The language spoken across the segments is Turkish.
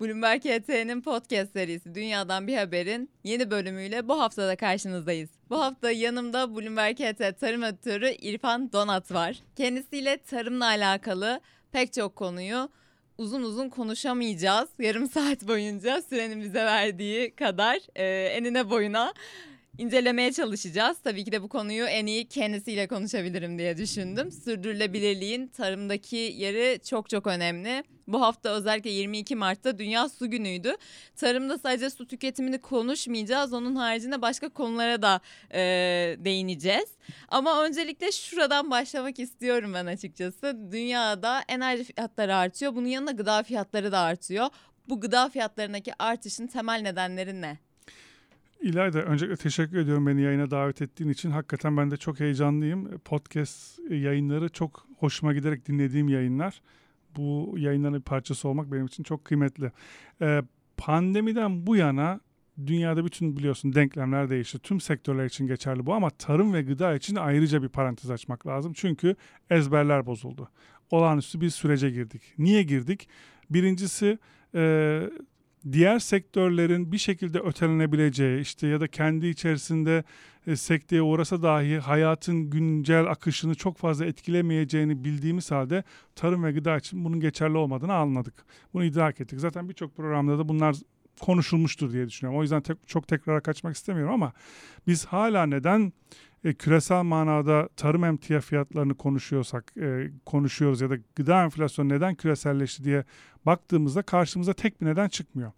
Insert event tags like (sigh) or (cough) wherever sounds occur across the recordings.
Bloomberg HT'nin podcast serisi Dünyadan Bir Haber'in yeni bölümüyle bu haftada karşınızdayız. Bu hafta yanımda Bloomberg HT tarım editörü İrfan Donat var. Kendisiyle tarımla alakalı pek çok konuyu uzun uzun konuşamayacağız. Yarım saat boyunca sürenin bize verdiği kadar e, enine boyuna incelemeye çalışacağız. Tabii ki de bu konuyu en iyi kendisiyle konuşabilirim diye düşündüm. Sürdürülebilirliğin tarımdaki yeri çok çok önemli. Bu hafta özellikle 22 Mart'ta Dünya Su Günü'ydü. Tarımda sadece su tüketimini konuşmayacağız. Onun haricinde başka konulara da e, değineceğiz. Ama öncelikle şuradan başlamak istiyorum ben açıkçası. Dünyada enerji fiyatları artıyor. Bunun yanında gıda fiyatları da artıyor. Bu gıda fiyatlarındaki artışın temel nedenleri ne? İlayda öncelikle teşekkür ediyorum beni yayına davet ettiğin için. Hakikaten ben de çok heyecanlıyım. Podcast yayınları çok hoşuma giderek dinlediğim yayınlar. Bu yayınların bir parçası olmak benim için çok kıymetli. Ee, pandemiden bu yana dünyada bütün biliyorsun denklemler değişti. Tüm sektörler için geçerli bu ama tarım ve gıda için ayrıca bir parantez açmak lazım. Çünkü ezberler bozuldu. Olağanüstü bir sürece girdik. Niye girdik? Birincisi e, diğer sektörlerin bir şekilde ötelenebileceği işte ya da kendi içerisinde e, sekteye uğrasa dahi hayatın güncel akışını çok fazla etkilemeyeceğini bildiğimiz halde tarım ve gıda için bunun geçerli olmadığını anladık. Bunu idrak ettik. Zaten birçok programda da bunlar konuşulmuştur diye düşünüyorum. O yüzden tek, çok tekrara kaçmak istemiyorum ama biz hala neden e, küresel manada tarım emtia fiyatlarını konuşuyorsak e, konuşuyoruz ya da gıda enflasyonu neden küreselleşti diye baktığımızda karşımıza tek bir neden çıkmıyor.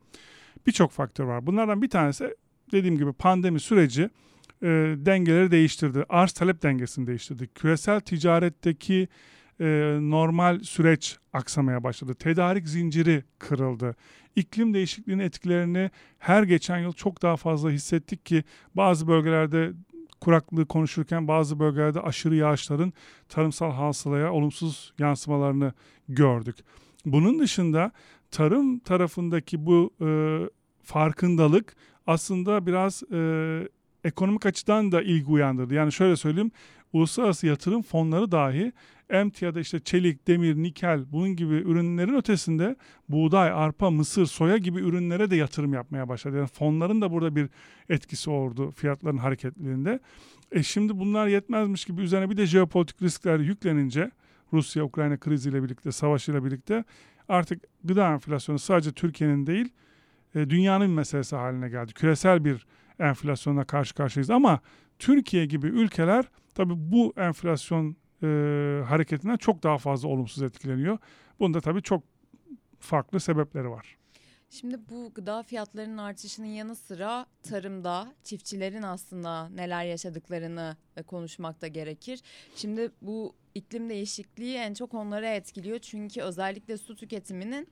Birçok faktör var. Bunlardan bir tanesi dediğim gibi pandemi süreci e, dengeleri değiştirdi. Arz talep dengesini değiştirdi. Küresel ticaretteki e, normal süreç aksamaya başladı. Tedarik zinciri kırıldı. İklim değişikliğinin etkilerini her geçen yıl çok daha fazla hissettik ki bazı bölgelerde kuraklığı konuşurken bazı bölgelerde aşırı yağışların tarımsal hasılaya olumsuz yansımalarını gördük. Bunun dışında tarım tarafındaki bu e, farkındalık aslında biraz e, ekonomik açıdan da ilgi uyandırdı. Yani şöyle söyleyeyim, uluslararası yatırım fonları dahi emtiada işte çelik, demir, nikel bunun gibi ürünlerin ötesinde buğday, arpa, mısır, soya gibi ürünlere de yatırım yapmaya başladı. Yani fonların da burada bir etkisi oldu fiyatların hareketliliğinde. E şimdi bunlar yetmezmiş gibi üzerine bir de jeopolitik riskler yüklenince Rusya-Ukrayna kriziyle birlikte, savaşıyla birlikte artık gıda enflasyonu sadece Türkiye'nin değil e, dünyanın meselesi haline geldi. Küresel bir enflasyonla karşı karşıyayız ama Türkiye gibi ülkeler tabii bu enflasyon e, hareketinden çok daha fazla olumsuz etkileniyor. Bunda tabii çok farklı sebepleri var. Şimdi bu gıda fiyatlarının artışının yanı sıra tarımda çiftçilerin aslında neler yaşadıklarını e, konuşmak da gerekir. Şimdi bu iklim değişikliği en çok onları etkiliyor. Çünkü özellikle su tüketiminin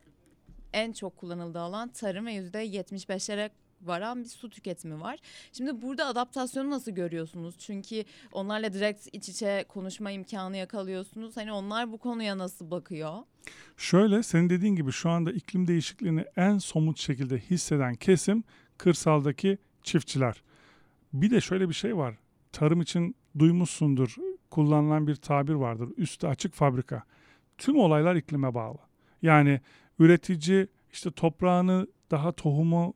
en çok kullanıldığı alan tarım ve %75'lere varan bir su tüketimi var. Şimdi burada adaptasyonu nasıl görüyorsunuz? Çünkü onlarla direkt iç içe konuşma imkanı yakalıyorsunuz. Hani onlar bu konuya nasıl bakıyor? Şöyle senin dediğin gibi şu anda iklim değişikliğini en somut şekilde hisseden kesim kırsaldaki çiftçiler. Bir de şöyle bir şey var. Tarım için duymuşsundur. Kullanılan bir tabir vardır. Üstü açık fabrika. Tüm olaylar iklime bağlı. Yani üretici işte toprağını daha tohumu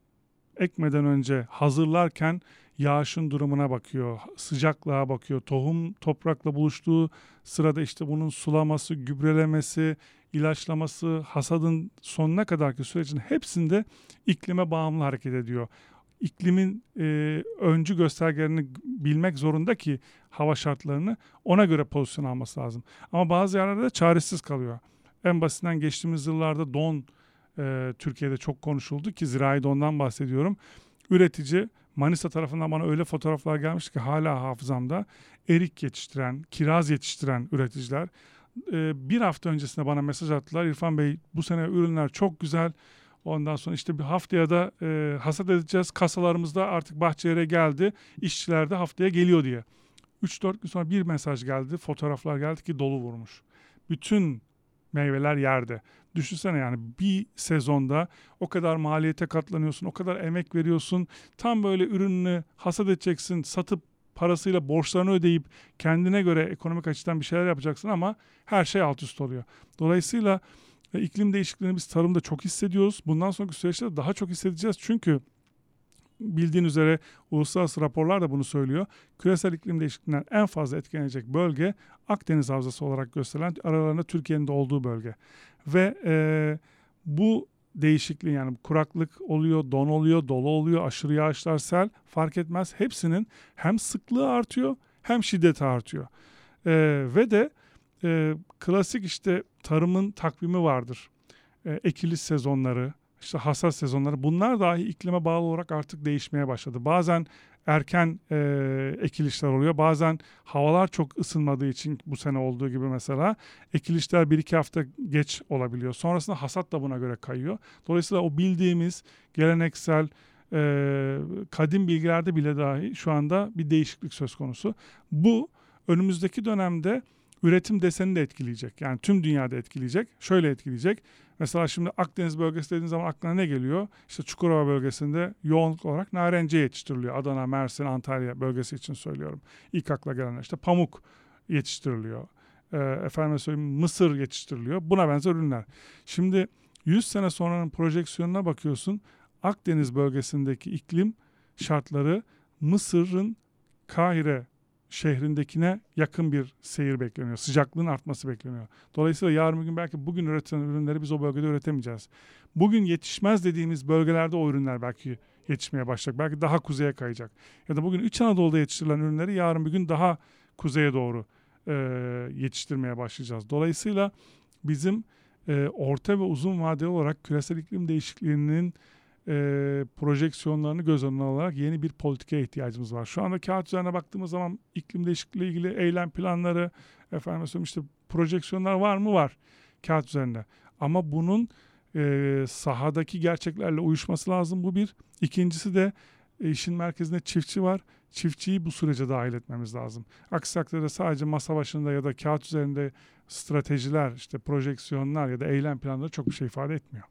ekmeden önce hazırlarken yağışın durumuna bakıyor, sıcaklığa bakıyor. Tohum toprakla buluştuğu sırada işte bunun sulaması, gübrelemesi, ilaçlaması, hasadın sonuna kadarki sürecin hepsinde iklime bağımlı hareket ediyor. İklimin e, öncü göstergelerini bilmek zorunda ki hava şartlarını ona göre pozisyon alması lazım. Ama bazı yerlerde de çaresiz kalıyor. En basitinden geçtiğimiz yıllarda don e, Türkiye'de çok konuşuldu ki zirai dondan bahsediyorum. Üretici Manisa tarafından bana öyle fotoğraflar gelmiş ki hala hafızamda erik yetiştiren, kiraz yetiştiren üreticiler e, bir hafta öncesinde bana mesaj attılar. İrfan Bey bu sene ürünler çok güzel. Ondan sonra işte bir haftaya da e, hasat edeceğiz. Kasalarımızda artık bahçelere geldi. İşçiler de haftaya geliyor diye. 3-4 gün sonra bir mesaj geldi. Fotoğraflar geldi ki dolu vurmuş. Bütün meyveler yerde. Düşünsene yani bir sezonda o kadar maliyete katlanıyorsun, o kadar emek veriyorsun. Tam böyle ürününü hasat edeceksin, satıp parasıyla borçlarını ödeyip kendine göre ekonomik açıdan bir şeyler yapacaksın ama her şey alt üst oluyor. Dolayısıyla E, iklim değişikliğini biz tarımda çok hissediyoruz. Bundan sonraki süreçte daha çok hissedeceğiz. Çünkü bildiğin üzere uluslararası raporlar da bunu söylüyor. Küresel iklim değişikliğinden en fazla etkilenecek bölge Akdeniz Havzası olarak gösterilen aralarında Türkiye'nin de olduğu bölge. Ve e, bu değişikliği yani kuraklık oluyor, don oluyor, dolu oluyor, aşırı yağışlar, sel fark etmez. Hepsinin hem sıklığı artıyor hem şiddeti artıyor. E, ve de e, klasik işte tarımın takvimi vardır. E, ekiliş sezonları, işte hasat sezonları bunlar dahi iklime bağlı olarak artık değişmeye başladı. Bazen erken e, ekilişler oluyor. Bazen havalar çok ısınmadığı için bu sene olduğu gibi mesela ekilişler bir iki hafta geç olabiliyor. Sonrasında hasat da buna göre kayıyor. Dolayısıyla o bildiğimiz geleneksel e, kadim bilgilerde bile dahi şu anda bir değişiklik söz konusu. Bu önümüzdeki dönemde üretim desenini de etkileyecek. Yani tüm dünyada etkileyecek. Şöyle etkileyecek. Mesela şimdi Akdeniz bölgesi dediğin zaman aklına ne geliyor? İşte Çukurova bölgesinde yoğunluk olarak narenciye yetiştiriliyor. Adana, Mersin, Antalya bölgesi için söylüyorum. İlk akla gelen işte pamuk yetiştiriliyor. Ee, efendim söyleyeyim mısır yetiştiriliyor. Buna benzer ürünler. Şimdi 100 sene sonranın projeksiyonuna bakıyorsun. Akdeniz bölgesindeki iklim şartları Mısır'ın Kahire şehrindekine yakın bir seyir bekleniyor. Sıcaklığın artması bekleniyor. Dolayısıyla yarın bir gün belki bugün üretilen ürünleri biz o bölgede üretemeyeceğiz. Bugün yetişmez dediğimiz bölgelerde o ürünler belki yetişmeye başlayacak. Belki daha kuzeye kayacak. Ya da bugün İç Anadolu'da yetiştirilen ürünleri yarın bir gün daha kuzeye doğru e, yetiştirmeye başlayacağız. Dolayısıyla bizim e, orta ve uzun vadeli olarak küresel iklim değişikliğinin e, projeksiyonlarını göz önüne alarak yeni bir politikaya ihtiyacımız var. Şu anda kağıt üzerine baktığımız zaman iklim değişikliği ilgili eylem planları, efendim söyleyeyim işte projeksiyonlar var mı? Var kağıt üzerinde. Ama bunun e, sahadaki gerçeklerle uyuşması lazım. Bu bir. İkincisi de e, işin merkezinde çiftçi var. Çiftçiyi bu sürece dahil etmemiz lazım. Aksi takdirde sadece masa başında ya da kağıt üzerinde stratejiler, işte projeksiyonlar ya da eylem planları çok bir şey ifade etmiyor.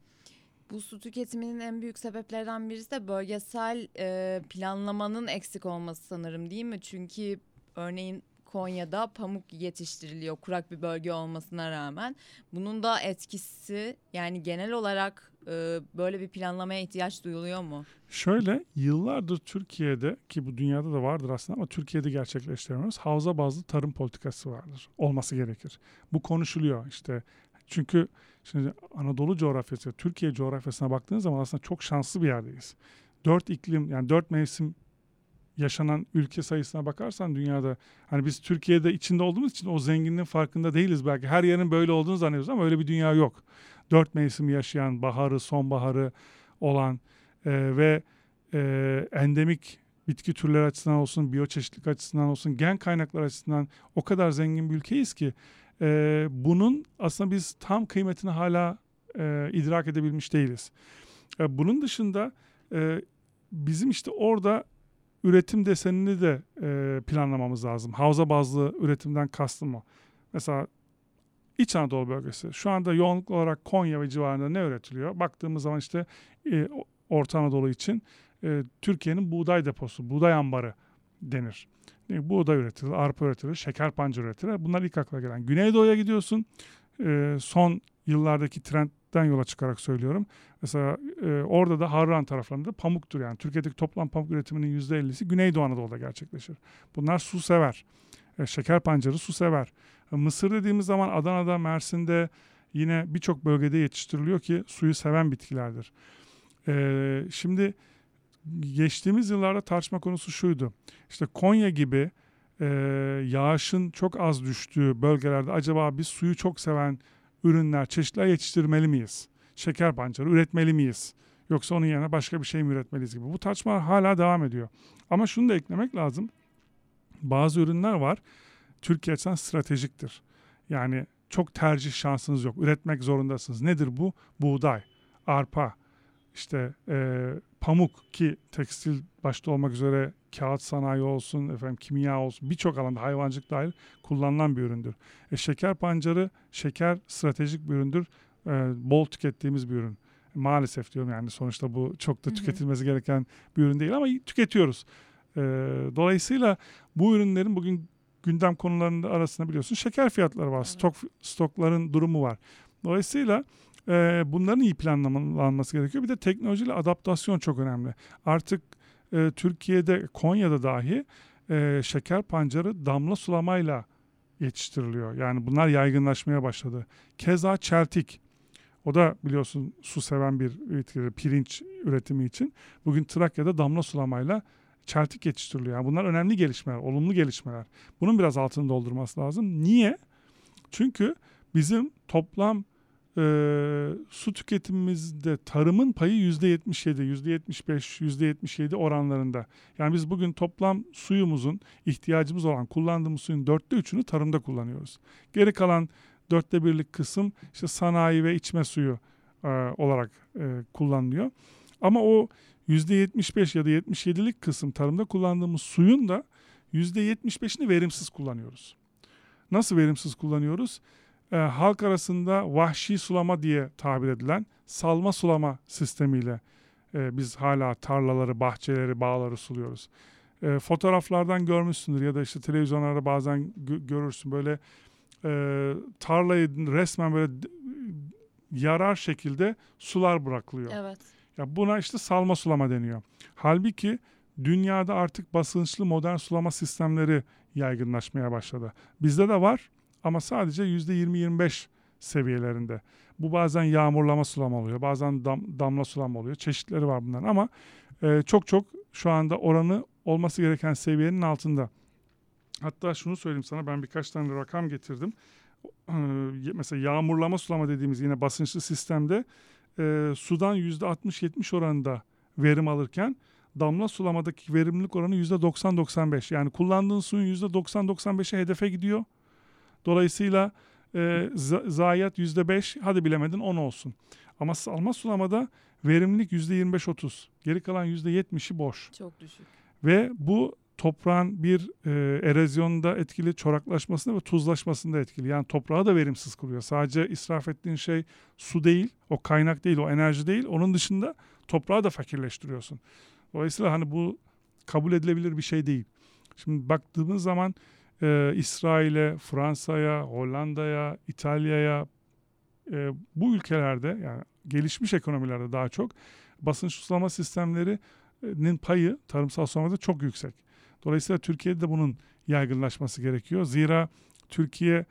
Bu su tüketiminin en büyük sebeplerinden birisi de bölgesel e, planlamanın eksik olması sanırım değil mi? Çünkü örneğin Konya'da pamuk yetiştiriliyor kurak bir bölge olmasına rağmen. Bunun da etkisi yani genel olarak e, böyle bir planlamaya ihtiyaç duyuluyor mu? Şöyle yıllardır Türkiye'de ki bu dünyada da vardır aslında ama Türkiye'de gerçekleştiremiyoruz. Havza bazlı tarım politikası vardır. Olması gerekir. Bu konuşuluyor işte. Çünkü Şimdi Anadolu coğrafyası, Türkiye coğrafyasına baktığınız zaman aslında çok şanslı bir yerdeyiz. Dört iklim yani dört mevsim yaşanan ülke sayısına bakarsan dünyada hani biz Türkiye'de içinde olduğumuz için o zenginliğin farkında değiliz belki. Her yerin böyle olduğunu zannediyoruz ama öyle bir dünya yok. Dört mevsim yaşayan, baharı, sonbaharı olan e, ve e, endemik bitki türleri açısından olsun, biyoçeşitlik açısından olsun, gen kaynaklar açısından o kadar zengin bir ülkeyiz ki e, bunun aslında biz tam kıymetini hala e, idrak edebilmiş değiliz. E, bunun dışında e, bizim işte orada üretim desenini de e, planlamamız lazım. Havza bazlı üretimden kastım o. Mesela İç Anadolu bölgesi. Şu anda yoğunluk olarak Konya ve civarında ne üretiliyor? Baktığımız zaman işte e, Orta Anadolu için e, Türkiye'nin buğday deposu, buğday ambarı denir. E, buğday üretilir, arpa üretilir, şeker pancarı üretilir. Bunlar ilk akla gelen. Güneydoğu'ya gidiyorsun. E, son yıllardaki trendden yola çıkarak söylüyorum. Mesela e, orada da Harran taraflarında pamuktur yani. Türkiye'deki toplam pamuk üretiminin %50'si Güneydoğu Anadolu'da gerçekleşir. Bunlar su sever. Şeker pancarı su sever. Mısır dediğimiz zaman Adana'da, Mersin'de yine birçok bölgede yetiştiriliyor ki suyu seven bitkilerdir. E, şimdi geçtiğimiz yıllarda tartışma konusu şuydu. İşte Konya gibi e, yağışın çok az düştüğü bölgelerde acaba biz suyu çok seven ürünler, çeşitler yetiştirmeli miyiz? Şeker pancarı üretmeli miyiz? Yoksa onun yerine başka bir şey mi üretmeliyiz gibi. Bu tartışma hala devam ediyor. Ama şunu da eklemek lazım. Bazı ürünler var. Türkiye açısından stratejiktir. Yani çok tercih şansınız yok. Üretmek zorundasınız. Nedir bu? Buğday, arpa, işte e, pamuk ki tekstil başta olmak üzere kağıt sanayi olsun, efendim kimya olsun birçok alanda hayvancılık dahil kullanılan bir üründür. E, şeker pancarı şeker stratejik bir üründür. E, bol tükettiğimiz bir ürün. Maalesef diyorum yani sonuçta bu çok da tüketilmesi gereken bir ürün değil ama tüketiyoruz. E, dolayısıyla bu ürünlerin bugün gündem konularında arasında biliyorsun şeker fiyatları var. Evet. Stok stokların durumu var. Dolayısıyla e, bunların iyi planlanması gerekiyor. Bir de teknolojiyle adaptasyon çok önemli. Artık e, Türkiye'de Konya'da dahi e, şeker pancarı damla sulamayla yetiştiriliyor. Yani bunlar yaygınlaşmaya başladı. Keza çeltik. O da biliyorsun su seven bir bitki, pirinç üretimi için. Bugün Trakya'da damla sulamayla çeltik yetiştiriliyor. Yani bunlar önemli gelişmeler, olumlu gelişmeler. Bunun biraz altını doldurması lazım. Niye? Çünkü bizim toplam e, su tüketimimizde tarımın payı yüzde 77, yüzde 75, yüzde 77 oranlarında. Yani biz bugün toplam suyumuzun ihtiyacımız olan kullandığımız suyun dörtte üçünü tarımda kullanıyoruz. Geri kalan dörtte birlik kısım işte sanayi ve içme suyu e, olarak e, kullanılıyor. Ama o %75 ya da 77'lik kısım tarımda kullandığımız suyun da %75'ini verimsiz kullanıyoruz. Nasıl verimsiz kullanıyoruz? E, halk arasında vahşi sulama diye tabir edilen salma sulama sistemiyle e, biz hala tarlaları, bahçeleri, bağları suluyoruz. E, fotoğraflardan görmüşsündür ya da işte televizyonlarda bazen gö- görürsün böyle e, tarlayı resmen böyle yarar şekilde sular bırakılıyor. Evet. Ya buna işte salma sulama deniyor. Halbuki dünyada artık basınçlı modern sulama sistemleri yaygınlaşmaya başladı. Bizde de var ama sadece %20-25 seviyelerinde. Bu bazen yağmurlama sulama oluyor, bazen dam, damla sulama oluyor. Çeşitleri var bunların ama e, çok çok şu anda oranı olması gereken seviyenin altında. Hatta şunu söyleyeyim sana ben birkaç tane rakam getirdim. E, mesela yağmurlama sulama dediğimiz yine basınçlı sistemde e, sudan %60-70 oranında verim alırken damla sulamadaki verimlilik oranı %90-95. Yani kullandığın suyun %90-95'e hedefe gidiyor. Dolayısıyla e, zayiat %5 hadi bilemedin 10 olsun. Ama salma sulamada verimlilik %25-30. Geri kalan %70'i boş. Çok düşük. Ve bu toprağın bir e, erozyonda etkili, çoraklaşmasında ve tuzlaşmasında etkili. Yani toprağı da verimsiz kılıyor. Sadece israf ettiğin şey su değil, o kaynak değil, o enerji değil. Onun dışında toprağı da fakirleştiriyorsun. Dolayısıyla hani bu kabul edilebilir bir şey değil. Şimdi baktığımız zaman e, İsrail'e, Fransa'ya, Hollanda'ya, İtalya'ya e, bu ülkelerde yani gelişmiş ekonomilerde daha çok basınç sulama sistemlerinin payı tarımsal sulamada çok yüksek. Dolayısıyla Türkiye'de de bunun yaygınlaşması gerekiyor. Zira Türkiye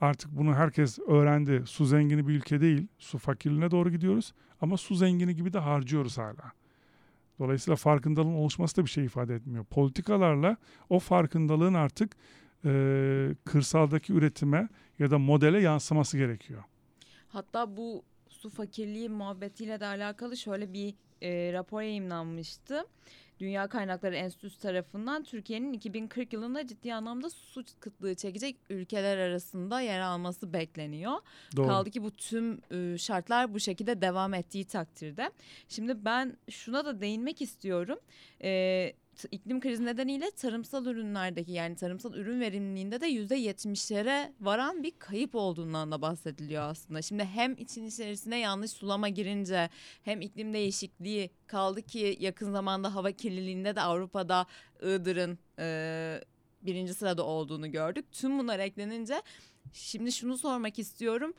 artık bunu herkes öğrendi. Su zengini bir ülke değil. Su fakirliğine doğru gidiyoruz. Ama su zengini gibi de harcıyoruz hala. Dolayısıyla farkındalığın oluşması da bir şey ifade etmiyor. Politikalarla o farkındalığın artık e, kırsaldaki üretime ya da modele yansıması gerekiyor. Hatta bu su fakirliği muhabbetiyle de alakalı şöyle bir e, rapor yayınlanmıştı. Dünya Kaynakları Enstitüsü tarafından Türkiye'nin 2040 yılında ciddi anlamda su kıtlığı çekecek ülkeler arasında yer alması bekleniyor. Doğru. Kaldı ki bu tüm e, şartlar bu şekilde devam ettiği takdirde. Şimdi ben şuna da değinmek istiyorum. E, iklim krizi nedeniyle tarımsal ürünlerdeki yani tarımsal ürün verimliliğinde de yüzde yetmişlere varan bir kayıp olduğundan da bahsediliyor aslında. Şimdi hem için içerisine yanlış sulama girince hem iklim değişikliği kaldı ki yakın zamanda hava kirliliğinde de Avrupa'da Iğdır'ın e, birinci sırada olduğunu gördük. Tüm bunlar eklenince şimdi şunu sormak istiyorum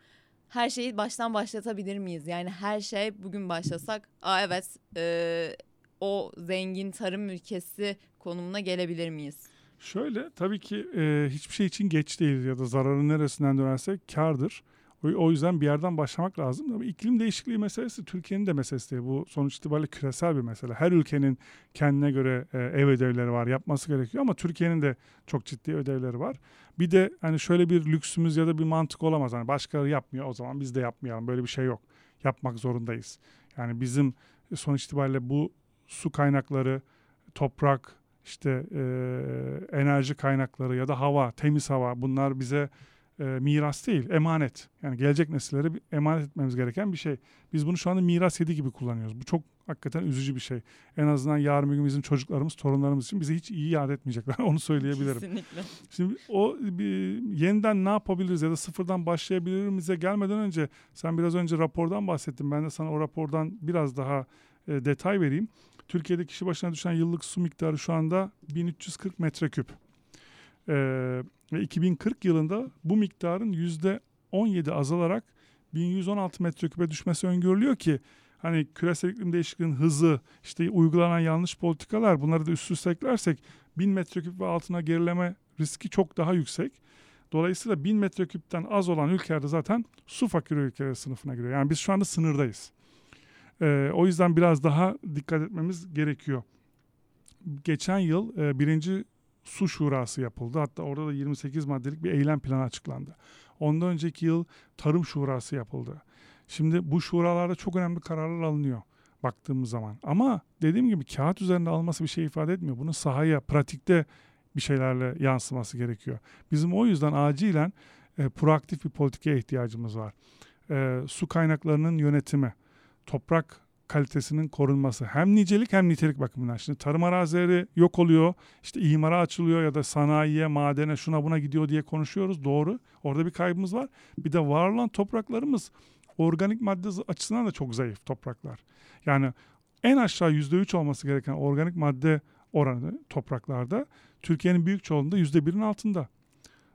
her şeyi baştan başlatabilir miyiz? Yani her şey bugün başlasak, aa evet e, o zengin tarım ülkesi konumuna gelebilir miyiz? Şöyle tabii ki e, hiçbir şey için geç değil ya da zararın neresinden dönersek kardır. O, yüzden bir yerden başlamak lazım. Ama iklim değişikliği meselesi Türkiye'nin de meselesi değil. Bu sonuç itibariyle küresel bir mesele. Her ülkenin kendine göre e, ev ödevleri var, yapması gerekiyor ama Türkiye'nin de çok ciddi ödevleri var. Bir de hani şöyle bir lüksümüz ya da bir mantık olamaz. Hani başkaları yapmıyor o zaman biz de yapmayalım. Böyle bir şey yok. Yapmak zorundayız. Yani bizim sonuç itibariyle bu su kaynakları, toprak, işte e, enerji kaynakları ya da hava, temiz hava bunlar bize e, miras değil, emanet. Yani gelecek nesillere emanet etmemiz gereken bir şey. Biz bunu şu anda miras yedi gibi kullanıyoruz. Bu çok hakikaten üzücü bir şey. En azından yarın bir gün bizim çocuklarımız, torunlarımız için bize hiç iyi yad etmeyecekler. (laughs) Onu söyleyebilirim. Kesinlikle. Şimdi o bir, yeniden ne yapabiliriz ya da sıfırdan başlayabiliriz gelmeden önce sen biraz önce rapordan bahsettin. Ben de sana o rapordan biraz daha e, detay vereyim. Türkiye'de kişi başına düşen yıllık su miktarı şu anda 1340 metreküp. Ee, ve 2040 yılında bu miktarın %17 azalarak 1116 metreküpe düşmesi öngörülüyor ki hani küresel iklim değişikliğinin hızı, işte uygulanan yanlış politikalar bunları da üst üste eklersek 1000 metreküp ve altına gerileme riski çok daha yüksek. Dolayısıyla 1000 metreküpten az olan ülkelerde zaten su fakiri ülkeler sınıfına giriyor. Yani biz şu anda sınırdayız. Ee, o yüzden biraz daha dikkat etmemiz gerekiyor. Geçen yıl e, birinci su şurası yapıldı. Hatta orada da 28 maddelik bir eylem planı açıklandı. Ondan önceki yıl tarım şurası yapıldı. Şimdi bu şuralarda çok önemli kararlar alınıyor baktığımız zaman. Ama dediğim gibi kağıt üzerinde alması bir şey ifade etmiyor. Bunu sahaya, pratikte bir şeylerle yansıması gerekiyor. Bizim o yüzden acilen e, proaktif bir politikaya ihtiyacımız var. E, su kaynaklarının yönetimi, toprak kalitesinin korunması hem nicelik hem nitelik bakımından. Şimdi tarım arazileri yok oluyor, işte imara açılıyor ya da sanayiye, madene, şuna buna gidiyor diye konuşuyoruz. Doğru. Orada bir kaybımız var. Bir de var olan topraklarımız organik madde açısından da çok zayıf topraklar. Yani en aşağı %3 olması gereken organik madde oranı topraklarda Türkiye'nin büyük çoğunluğunda %1'in altında.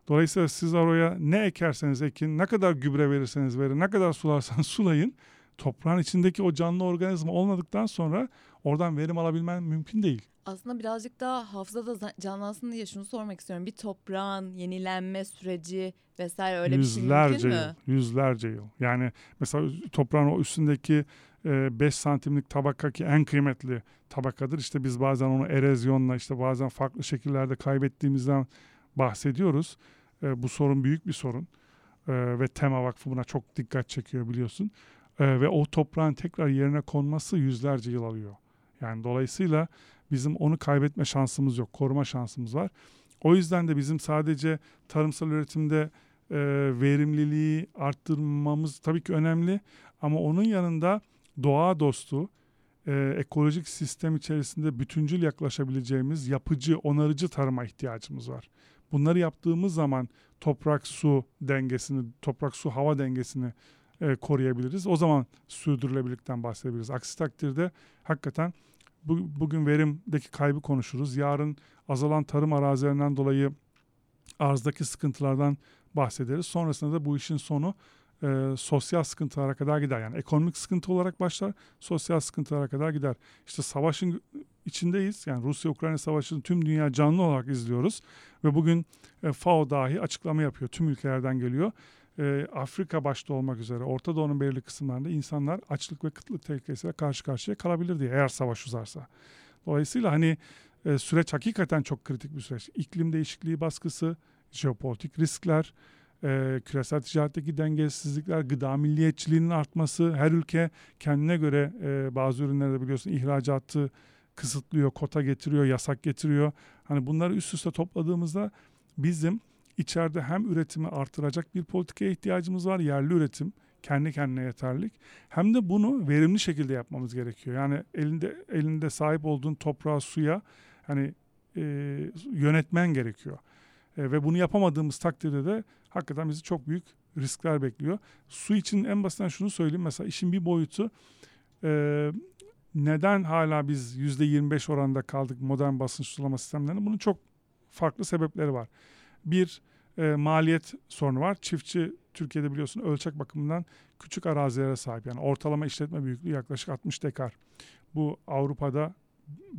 Dolayısıyla siz oraya ne ekerseniz ekin, ne kadar gübre verirseniz verin, ne kadar sularsanız (laughs) sulayın, toprağın içindeki o canlı organizma olmadıktan sonra oradan verim alabilmen mümkün değil. Aslında birazcık daha hafızada canlansın diye şunu sormak istiyorum. Bir toprağın yenilenme süreci vesaire öyle yüzlerce bir şey mümkün yıl, mü? Yüzlerce yıl. Yani mesela toprağın o üstündeki 5 e, santimlik tabaka ki en kıymetli tabakadır. İşte biz bazen onu erozyonla işte bazen farklı şekillerde kaybettiğimizden bahsediyoruz. E, bu sorun büyük bir sorun. E, ve Tema Vakfı buna çok dikkat çekiyor biliyorsun. Ve o toprağın tekrar yerine konması yüzlerce yıl alıyor. Yani dolayısıyla bizim onu kaybetme şansımız yok, koruma şansımız var. O yüzden de bizim sadece tarımsal üretimde e, verimliliği arttırmamız tabii ki önemli ama onun yanında doğa dostu, e, ekolojik sistem içerisinde bütüncül yaklaşabileceğimiz yapıcı, onarıcı tarıma ihtiyacımız var. Bunları yaptığımız zaman toprak su dengesini, toprak su hava dengesini e, koruyabiliriz. O zaman sürdürülebilirlikten bahsedebiliriz. Aksi takdirde hakikaten bu, bugün verimdeki kaybı konuşuruz. Yarın azalan tarım arazilerinden dolayı arzdaki sıkıntılardan bahsederiz. Sonrasında da bu işin sonu e, sosyal sıkıntılara kadar gider. Yani ekonomik sıkıntı olarak başlar, sosyal sıkıntılara kadar gider. İşte savaşın içindeyiz. Yani Rusya-Ukrayna savaşını tüm dünya canlı olarak izliyoruz. Ve bugün e, FAO dahi açıklama yapıyor. Tüm ülkelerden geliyor. E, Afrika başta olmak üzere Orta Doğu'nun belirli kısımlarında insanlar açlık ve kıtlık tehlikesiyle karşı karşıya kalabilir diye eğer savaş uzarsa. Dolayısıyla hani e, süreç hakikaten çok kritik bir süreç. İklim değişikliği baskısı, jeopolitik riskler, e, küresel ticaretteki dengesizlikler, gıda milliyetçiliğinin artması, her ülke kendine göre e, bazı ürünlerde biliyorsun ihracatı kısıtlıyor, kota getiriyor, yasak getiriyor. Hani bunları üst üste topladığımızda bizim içeride hem üretimi artıracak bir politikaya ihtiyacımız var, yerli üretim, kendi kendine yeterlik. Hem de bunu verimli şekilde yapmamız gerekiyor. Yani elinde elinde sahip olduğun toprağa, suya hani e, yönetmen gerekiyor. E, ve bunu yapamadığımız takdirde de hakikaten bizi çok büyük riskler bekliyor. Su için en basitten şunu söyleyeyim. Mesela işin bir boyutu e, neden hala biz %25 oranında kaldık modern basınç sulama sistemlerinde? Bunun çok farklı sebepleri var. Bir, e, maliyet sorunu var. Çiftçi Türkiye'de biliyorsun ölçek bakımından küçük arazilere sahip. Yani ortalama işletme büyüklüğü yaklaşık 60 dekar. Bu Avrupa'da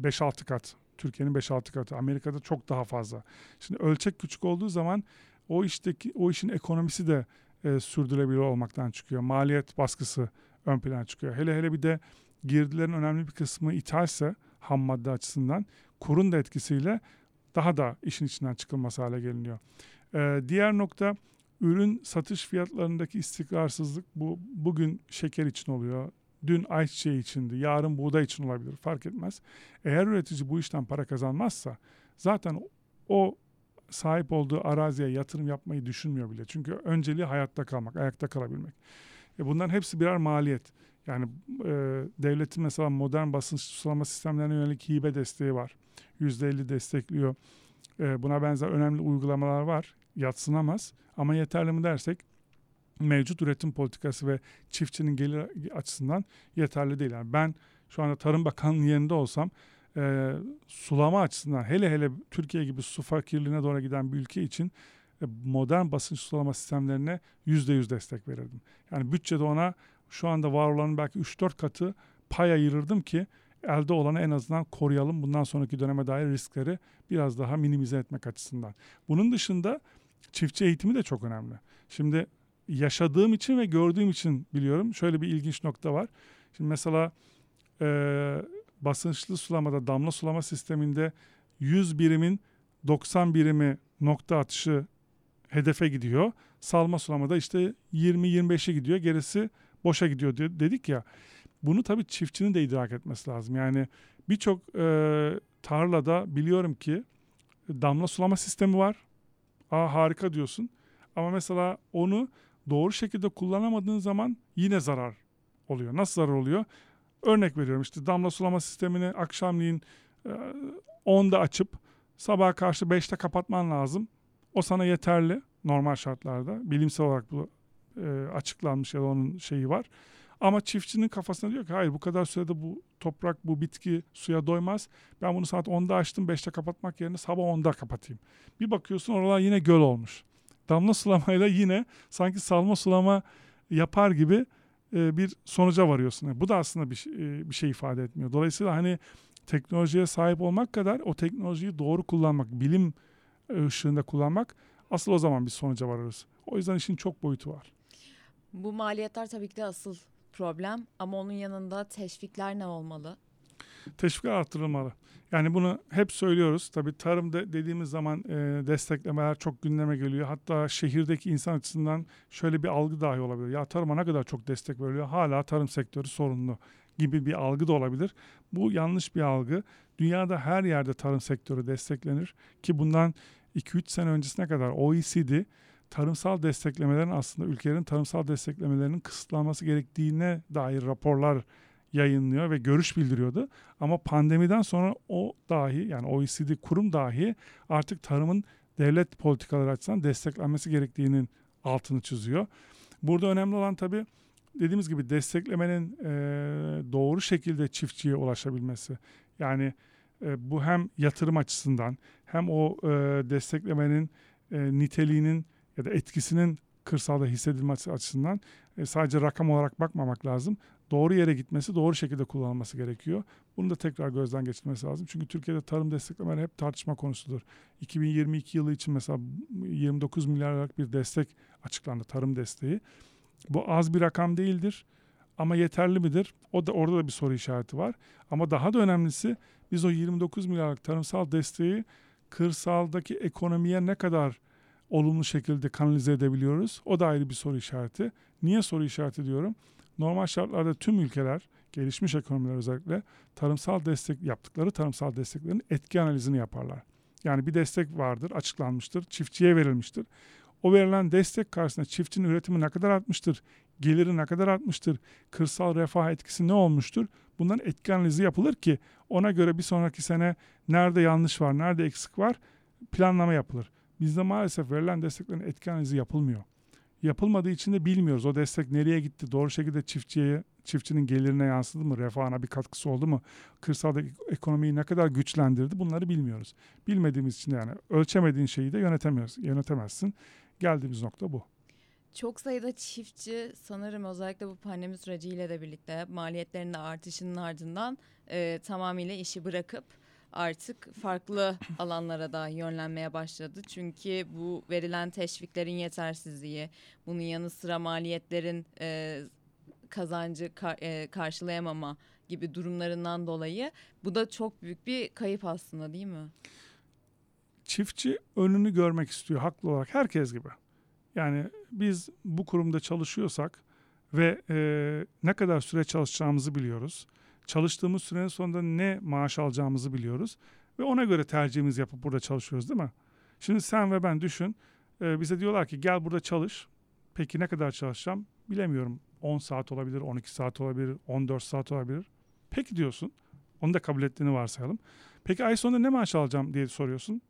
5-6 kat. Türkiye'nin 5-6 katı. Amerika'da çok daha fazla. Şimdi ölçek küçük olduğu zaman o işteki o işin ekonomisi de e, sürdürülebilir olmaktan çıkıyor. Maliyet baskısı ön plana çıkıyor. Hele hele bir de girdilerin önemli bir kısmı ithalse ham madde açısından kurun da etkisiyle daha da işin içinden çıkılması hale geliniyor. Ee, diğer nokta ürün satış fiyatlarındaki istikrarsızlık bu bugün şeker için oluyor. Dün ayçiçeği içindi, yarın buğday için olabilir fark etmez. Eğer üretici bu işten para kazanmazsa zaten o sahip olduğu araziye yatırım yapmayı düşünmüyor bile. Çünkü önceliği hayatta kalmak, ayakta kalabilmek. E bunların hepsi birer maliyet. Yani e, devletin mesela modern basınç sulama sistemlerine yönelik hibe desteği var. %50 destekliyor. E, buna benzer önemli uygulamalar var. Yatsınamaz. Ama yeterli mi dersek mevcut üretim politikası ve çiftçinin gelir açısından yeterli değil. Yani ben şu anda Tarım Bakanlığı yerinde olsam e, sulama açısından hele hele Türkiye gibi su fakirliğine doğru giden bir ülke için ve modern basınç sulama sistemlerine %100 destek verirdim. Yani bütçede ona şu anda var olanın belki 3-4 katı pay ayırırdım ki elde olanı en azından koruyalım. Bundan sonraki döneme dair riskleri biraz daha minimize etmek açısından. Bunun dışında çiftçi eğitimi de çok önemli. Şimdi yaşadığım için ve gördüğüm için biliyorum. Şöyle bir ilginç nokta var. Şimdi mesela e, basınçlı sulamada damla sulama sisteminde 100 birimin 90 birimi nokta atışı hedefe gidiyor. Salma sulamada işte 20-25'e gidiyor. Gerisi boşa gidiyor dedik ya. Bunu tabii çiftçinin de idrak etmesi lazım. Yani birçok e, tarlada biliyorum ki damla sulama sistemi var. Aa harika diyorsun. Ama mesela onu doğru şekilde kullanamadığın zaman yine zarar oluyor. Nasıl zarar oluyor? Örnek veriyorum işte damla sulama sistemini akşamleyin e, 10'da açıp sabaha karşı 5'te kapatman lazım. O sana yeterli normal şartlarda. Bilimsel olarak bu e, açıklanmış ya da onun şeyi var. Ama çiftçinin kafasına diyor ki hayır bu kadar sürede bu toprak, bu bitki suya doymaz. Ben bunu saat 10'da açtım 5'te kapatmak yerine sabah 10'da kapatayım. Bir bakıyorsun oralar yine göl olmuş. Damla sulamayla yine sanki salma sulama yapar gibi e, bir sonuca varıyorsun. Bu da aslında bir, e, bir şey ifade etmiyor. Dolayısıyla hani teknolojiye sahip olmak kadar o teknolojiyi doğru kullanmak, bilim ışığında kullanmak asıl o zaman bir sonuca varırız. O yüzden işin çok boyutu var. Bu maliyetler tabii ki de asıl problem ama onun yanında teşvikler ne olmalı? Teşvikler arttırılmalı. Yani bunu hep söylüyoruz. Tabii tarımda dediğimiz zaman e, desteklemeler çok gündeme geliyor. Hatta şehirdeki insan açısından şöyle bir algı dahi olabilir. Ya tarıma ne kadar çok destek veriliyor. Hala tarım sektörü sorunlu gibi bir algı da olabilir. Bu yanlış bir algı. Dünyada her yerde tarım sektörü desteklenir ki bundan 2-3 sene öncesine kadar OECD tarımsal desteklemelerin aslında ülkelerin tarımsal desteklemelerinin kısıtlanması gerektiğine dair raporlar yayınlıyor ve görüş bildiriyordu. Ama pandemiden sonra o dahi yani OECD kurum dahi artık tarımın devlet politikaları açısından desteklenmesi gerektiğinin altını çiziyor. Burada önemli olan tabii dediğimiz gibi desteklemenin e, doğru şekilde çiftçiye ulaşabilmesi. Yani e, bu hem yatırım açısından hem o e, desteklemenin e, niteliğinin ya da etkisinin kırsalda hissedilmesi açısından e, sadece rakam olarak bakmamak lazım. Doğru yere gitmesi, doğru şekilde kullanılması gerekiyor. Bunu da tekrar gözden geçirmesi lazım. Çünkü Türkiye'de tarım desteklemeleri hep tartışma konusudur. 2022 yılı için mesela 29 milyar liralık bir destek açıklandı, tarım desteği. Bu az bir rakam değildir ama yeterli midir? O da orada da bir soru işareti var. Ama daha da önemlisi biz o 29 milyarlık tarımsal desteği kırsaldaki ekonomiye ne kadar olumlu şekilde kanalize edebiliyoruz? O da ayrı bir soru işareti. Niye soru işareti diyorum? Normal şartlarda tüm ülkeler, gelişmiş ekonomiler özellikle tarımsal destek yaptıkları tarımsal desteklerin etki analizini yaparlar. Yani bir destek vardır, açıklanmıştır, çiftçiye verilmiştir. O verilen destek karşısında çiftçinin üretimi ne kadar artmıştır, geliri ne kadar artmıştır, kırsal refah etkisi ne olmuştur? Bunların etki analizi yapılır ki ona göre bir sonraki sene nerede yanlış var, nerede eksik var planlama yapılır. Bizde maalesef verilen desteklerin etki analizi yapılmıyor. Yapılmadığı için de bilmiyoruz. O destek nereye gitti? Doğru şekilde çiftçiye, çiftçinin gelirine yansıdı mı? Refahına bir katkısı oldu mu? Kırsalda ekonomiyi ne kadar güçlendirdi? Bunları bilmiyoruz. Bilmediğimiz için de yani ölçemediğin şeyi de yönetemiyoruz, yönetemezsin. Geldiğimiz nokta bu. Çok sayıda çiftçi sanırım özellikle bu pandemi süreciyle de birlikte maliyetlerinin artışının ardından e, tamamıyla işi bırakıp artık farklı alanlara da yönlenmeye başladı. Çünkü bu verilen teşviklerin yetersizliği, bunun yanı sıra maliyetlerin e, kazancı kar, e, karşılayamama gibi durumlarından dolayı bu da çok büyük bir kayıp aslında değil mi? Çiftçi önünü görmek istiyor haklı olarak herkes gibi. Yani biz bu kurumda çalışıyorsak ve e, ne kadar süre çalışacağımızı biliyoruz çalıştığımız sürenin sonunda ne maaş alacağımızı biliyoruz. Ve ona göre tercihimizi yapıp burada çalışıyoruz değil mi? Şimdi sen ve ben düşün. E, bize diyorlar ki gel burada çalış. Peki ne kadar çalışacağım? Bilemiyorum. 10 saat olabilir, 12 saat olabilir, 14 saat olabilir. Peki diyorsun. Onu da kabul ettiğini varsayalım. Peki ay sonunda ne maaş alacağım diye soruyorsun.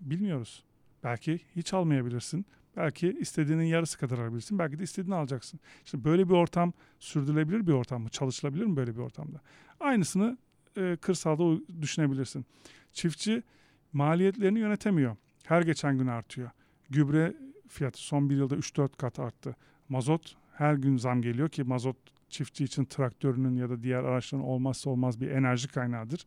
Bilmiyoruz. Belki hiç almayabilirsin. Belki istediğinin yarısı kadar alabilirsin. Belki de istediğini alacaksın. İşte böyle bir ortam sürdürülebilir bir ortam mı? Çalışılabilir mi böyle bir ortamda? Aynısını e, kırsalda düşünebilirsin. Çiftçi maliyetlerini yönetemiyor. Her geçen gün artıyor. Gübre fiyatı son bir yılda 3-4 kat arttı. Mazot her gün zam geliyor ki mazot çiftçi için traktörünün ya da diğer araçların olmazsa olmaz bir enerji kaynağıdır.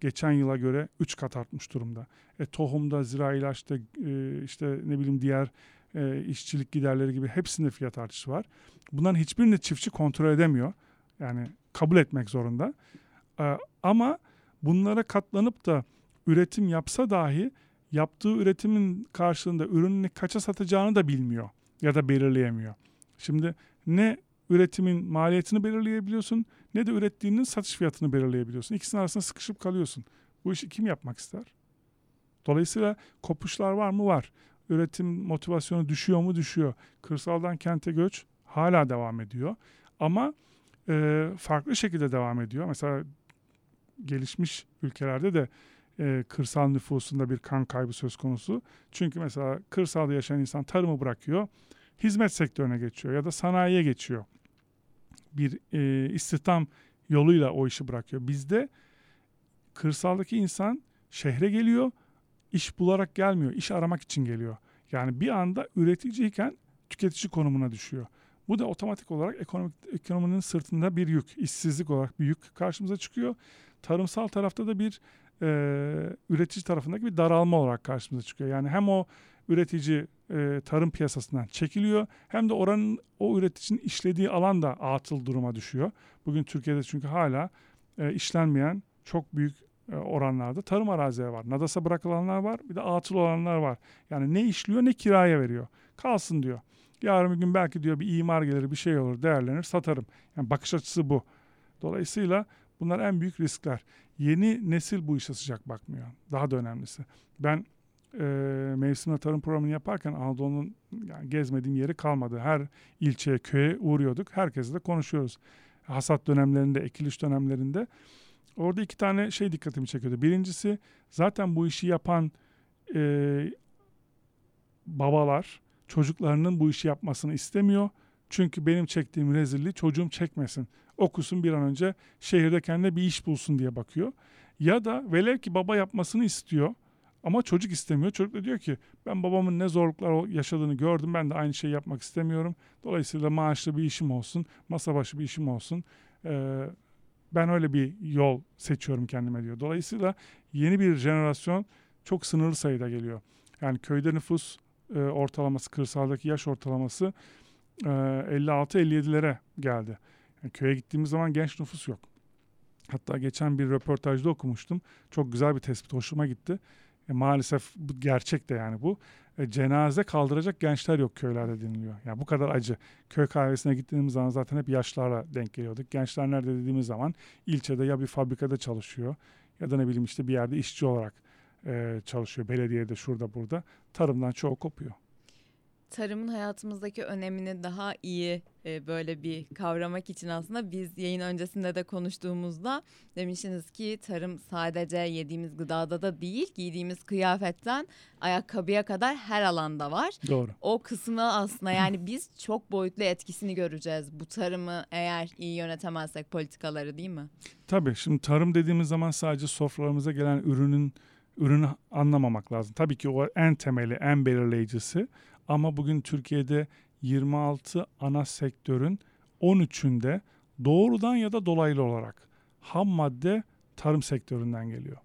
Geçen yıla göre 3 kat artmış durumda. E, tohumda, zira ilaçta, e, işte ne bileyim diğer e, işçilik giderleri gibi hepsinde fiyat artışı var. Bunların hiçbirini çiftçi kontrol edemiyor. Yani kabul etmek zorunda. E, ama bunlara katlanıp da üretim yapsa dahi yaptığı üretimin karşılığında ürününü kaça satacağını da bilmiyor ya da belirleyemiyor. Şimdi ne üretimin maliyetini belirleyebiliyorsun ne de ürettiğinin satış fiyatını belirleyebiliyorsun. İkisinin arasında sıkışıp kalıyorsun. Bu işi kim yapmak ister? Dolayısıyla kopuşlar var mı? Var. Üretim motivasyonu düşüyor mu? Düşüyor. Kırsaldan kente göç hala devam ediyor. Ama e, farklı şekilde devam ediyor. Mesela gelişmiş ülkelerde de e, kırsal nüfusunda bir kan kaybı söz konusu. Çünkü mesela kırsalda yaşayan insan tarımı bırakıyor, hizmet sektörüne geçiyor ya da sanayiye geçiyor. Bir e, istihdam yoluyla o işi bırakıyor. Bizde kırsaldaki insan şehre geliyor, iş bularak gelmiyor, iş aramak için geliyor. Yani bir anda üreticiyken tüketici konumuna düşüyor. Bu da otomatik olarak ekonomik, ekonominin sırtında bir yük, işsizlik olarak bir yük karşımıza çıkıyor. Tarımsal tarafta da bir e, üretici tarafındaki bir daralma olarak karşımıza çıkıyor. Yani hem o üretici e, tarım piyasasından çekiliyor hem de oranın o üreticinin işlediği alan da atıl duruma düşüyor. Bugün Türkiye'de çünkü hala e, işlenmeyen çok büyük oranlarda tarım arazileri var. Nadasa bırakılanlar var bir de atıl olanlar var. Yani ne işliyor ne kiraya veriyor. Kalsın diyor. Yarın bir gün belki diyor bir imar gelir bir şey olur değerlenir satarım. Yani bakış açısı bu. Dolayısıyla bunlar en büyük riskler. Yeni nesil bu işe sıcak bakmıyor. Daha da önemlisi. Ben e, mevsimde tarım programını yaparken Anadolu'nun yani gezmediğim yeri kalmadı. Her ilçeye, köye uğruyorduk. Herkesle konuşuyoruz. Hasat dönemlerinde, ekiliş dönemlerinde. Orada iki tane şey dikkatimi çekiyordu. Birincisi zaten bu işi yapan e, babalar çocuklarının bu işi yapmasını istemiyor. Çünkü benim çektiğim rezilliği çocuğum çekmesin. Okusun bir an önce şehirde kendine bir iş bulsun diye bakıyor. Ya da velev ki baba yapmasını istiyor ama çocuk istemiyor. Çocuk da diyor ki ben babamın ne zorluklar yaşadığını gördüm. Ben de aynı şeyi yapmak istemiyorum. Dolayısıyla maaşlı bir işim olsun, masa başı bir işim olsun. Ee, ben öyle bir yol seçiyorum kendime diyor. Dolayısıyla yeni bir jenerasyon çok sınırlı sayıda geliyor. Yani köyde nüfus e, ortalaması, kırsaldaki yaş ortalaması e, 56-57'lere geldi. Yani köye gittiğimiz zaman genç nüfus yok. Hatta geçen bir röportajda okumuştum. Çok güzel bir tespit hoşuma gitti. E, maalesef bu gerçek de yani bu. E, cenaze kaldıracak gençler yok köylerde deniliyor. Yani bu kadar acı. Köy kahvesine gittiğimiz zaman zaten hep yaşlarla denk geliyorduk. Gençler nerede dediğimiz zaman ilçede ya bir fabrikada çalışıyor ya da ne bileyim işte bir yerde işçi olarak e, çalışıyor. Belediyede şurada burada. Tarımdan çoğu kopuyor tarımın hayatımızdaki önemini daha iyi e, böyle bir kavramak için aslında biz yayın öncesinde de konuştuğumuzda demişsiniz ki tarım sadece yediğimiz gıdada da değil giydiğimiz kıyafetten ayakkabıya kadar her alanda var. Doğru. O kısmı aslında yani biz çok boyutlu etkisini göreceğiz bu tarımı eğer iyi yönetemezsek politikaları değil mi? Tabii şimdi tarım dediğimiz zaman sadece sofralarımıza gelen ürünün ürünü anlamamak lazım. Tabii ki o en temeli, en belirleyicisi ama bugün Türkiye'de 26 ana sektörün 13'ünde doğrudan ya da dolaylı olarak ham madde tarım sektöründen geliyor.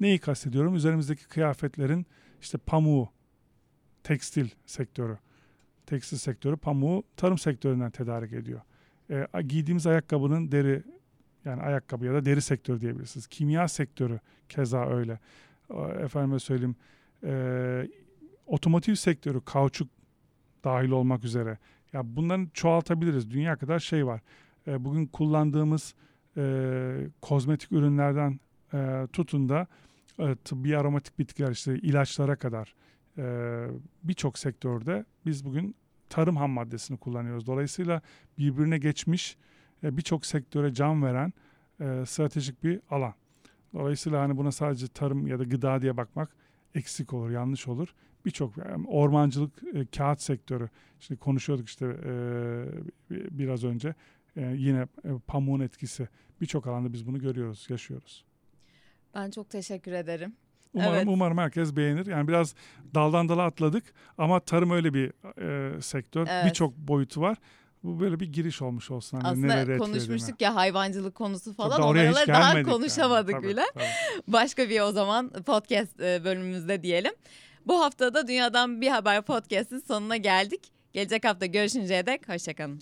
Neyi kastediyorum? Üzerimizdeki kıyafetlerin işte pamuğu, tekstil sektörü, tekstil sektörü pamuğu tarım sektöründen tedarik ediyor. E, giydiğimiz ayakkabının deri yani ayakkabı ya da deri sektörü diyebilirsiniz. Kimya sektörü keza öyle. Efendime söyleyeyim e, otomotiv sektörü kauçuk dahil olmak üzere. Ya bunların çoğaltabiliriz. Dünya kadar şey var. E, bugün kullandığımız e, kozmetik ürünlerden e, tutun da e, tıbbi aromatik bitkiler işte ilaçlara kadar e, birçok sektörde biz bugün tarım ham maddesini kullanıyoruz. Dolayısıyla birbirine geçmiş e, birçok sektöre can veren e, stratejik bir alan. Dolayısıyla hani buna sadece tarım ya da gıda diye bakmak eksik olur, yanlış olur birçok yani ormancılık, e, kağıt sektörü. İşte konuşuyorduk işte e, biraz önce. E, yine e, pamuğun etkisi. Birçok alanda biz bunu görüyoruz, yaşıyoruz. Ben çok teşekkür ederim. Umarım Evet. umarım herkes beğenir. Yani biraz daldan dala atladık ama tarım öyle bir e, sektör. Evet. Birçok boyutu var. Bu böyle bir giriş olmuş olsun. Hani Aslında konuşmuştuk ya hayvancılık konusu falan oralara daha gelmedik yani. konuşamadık Tabii, bile. tabii. Başka bir o zaman podcast e, bölümümüzde diyelim. Bu haftada Dünyadan Bir Haber podcast'in sonuna geldik. Gelecek hafta görüşünceye dek hoşçakalın.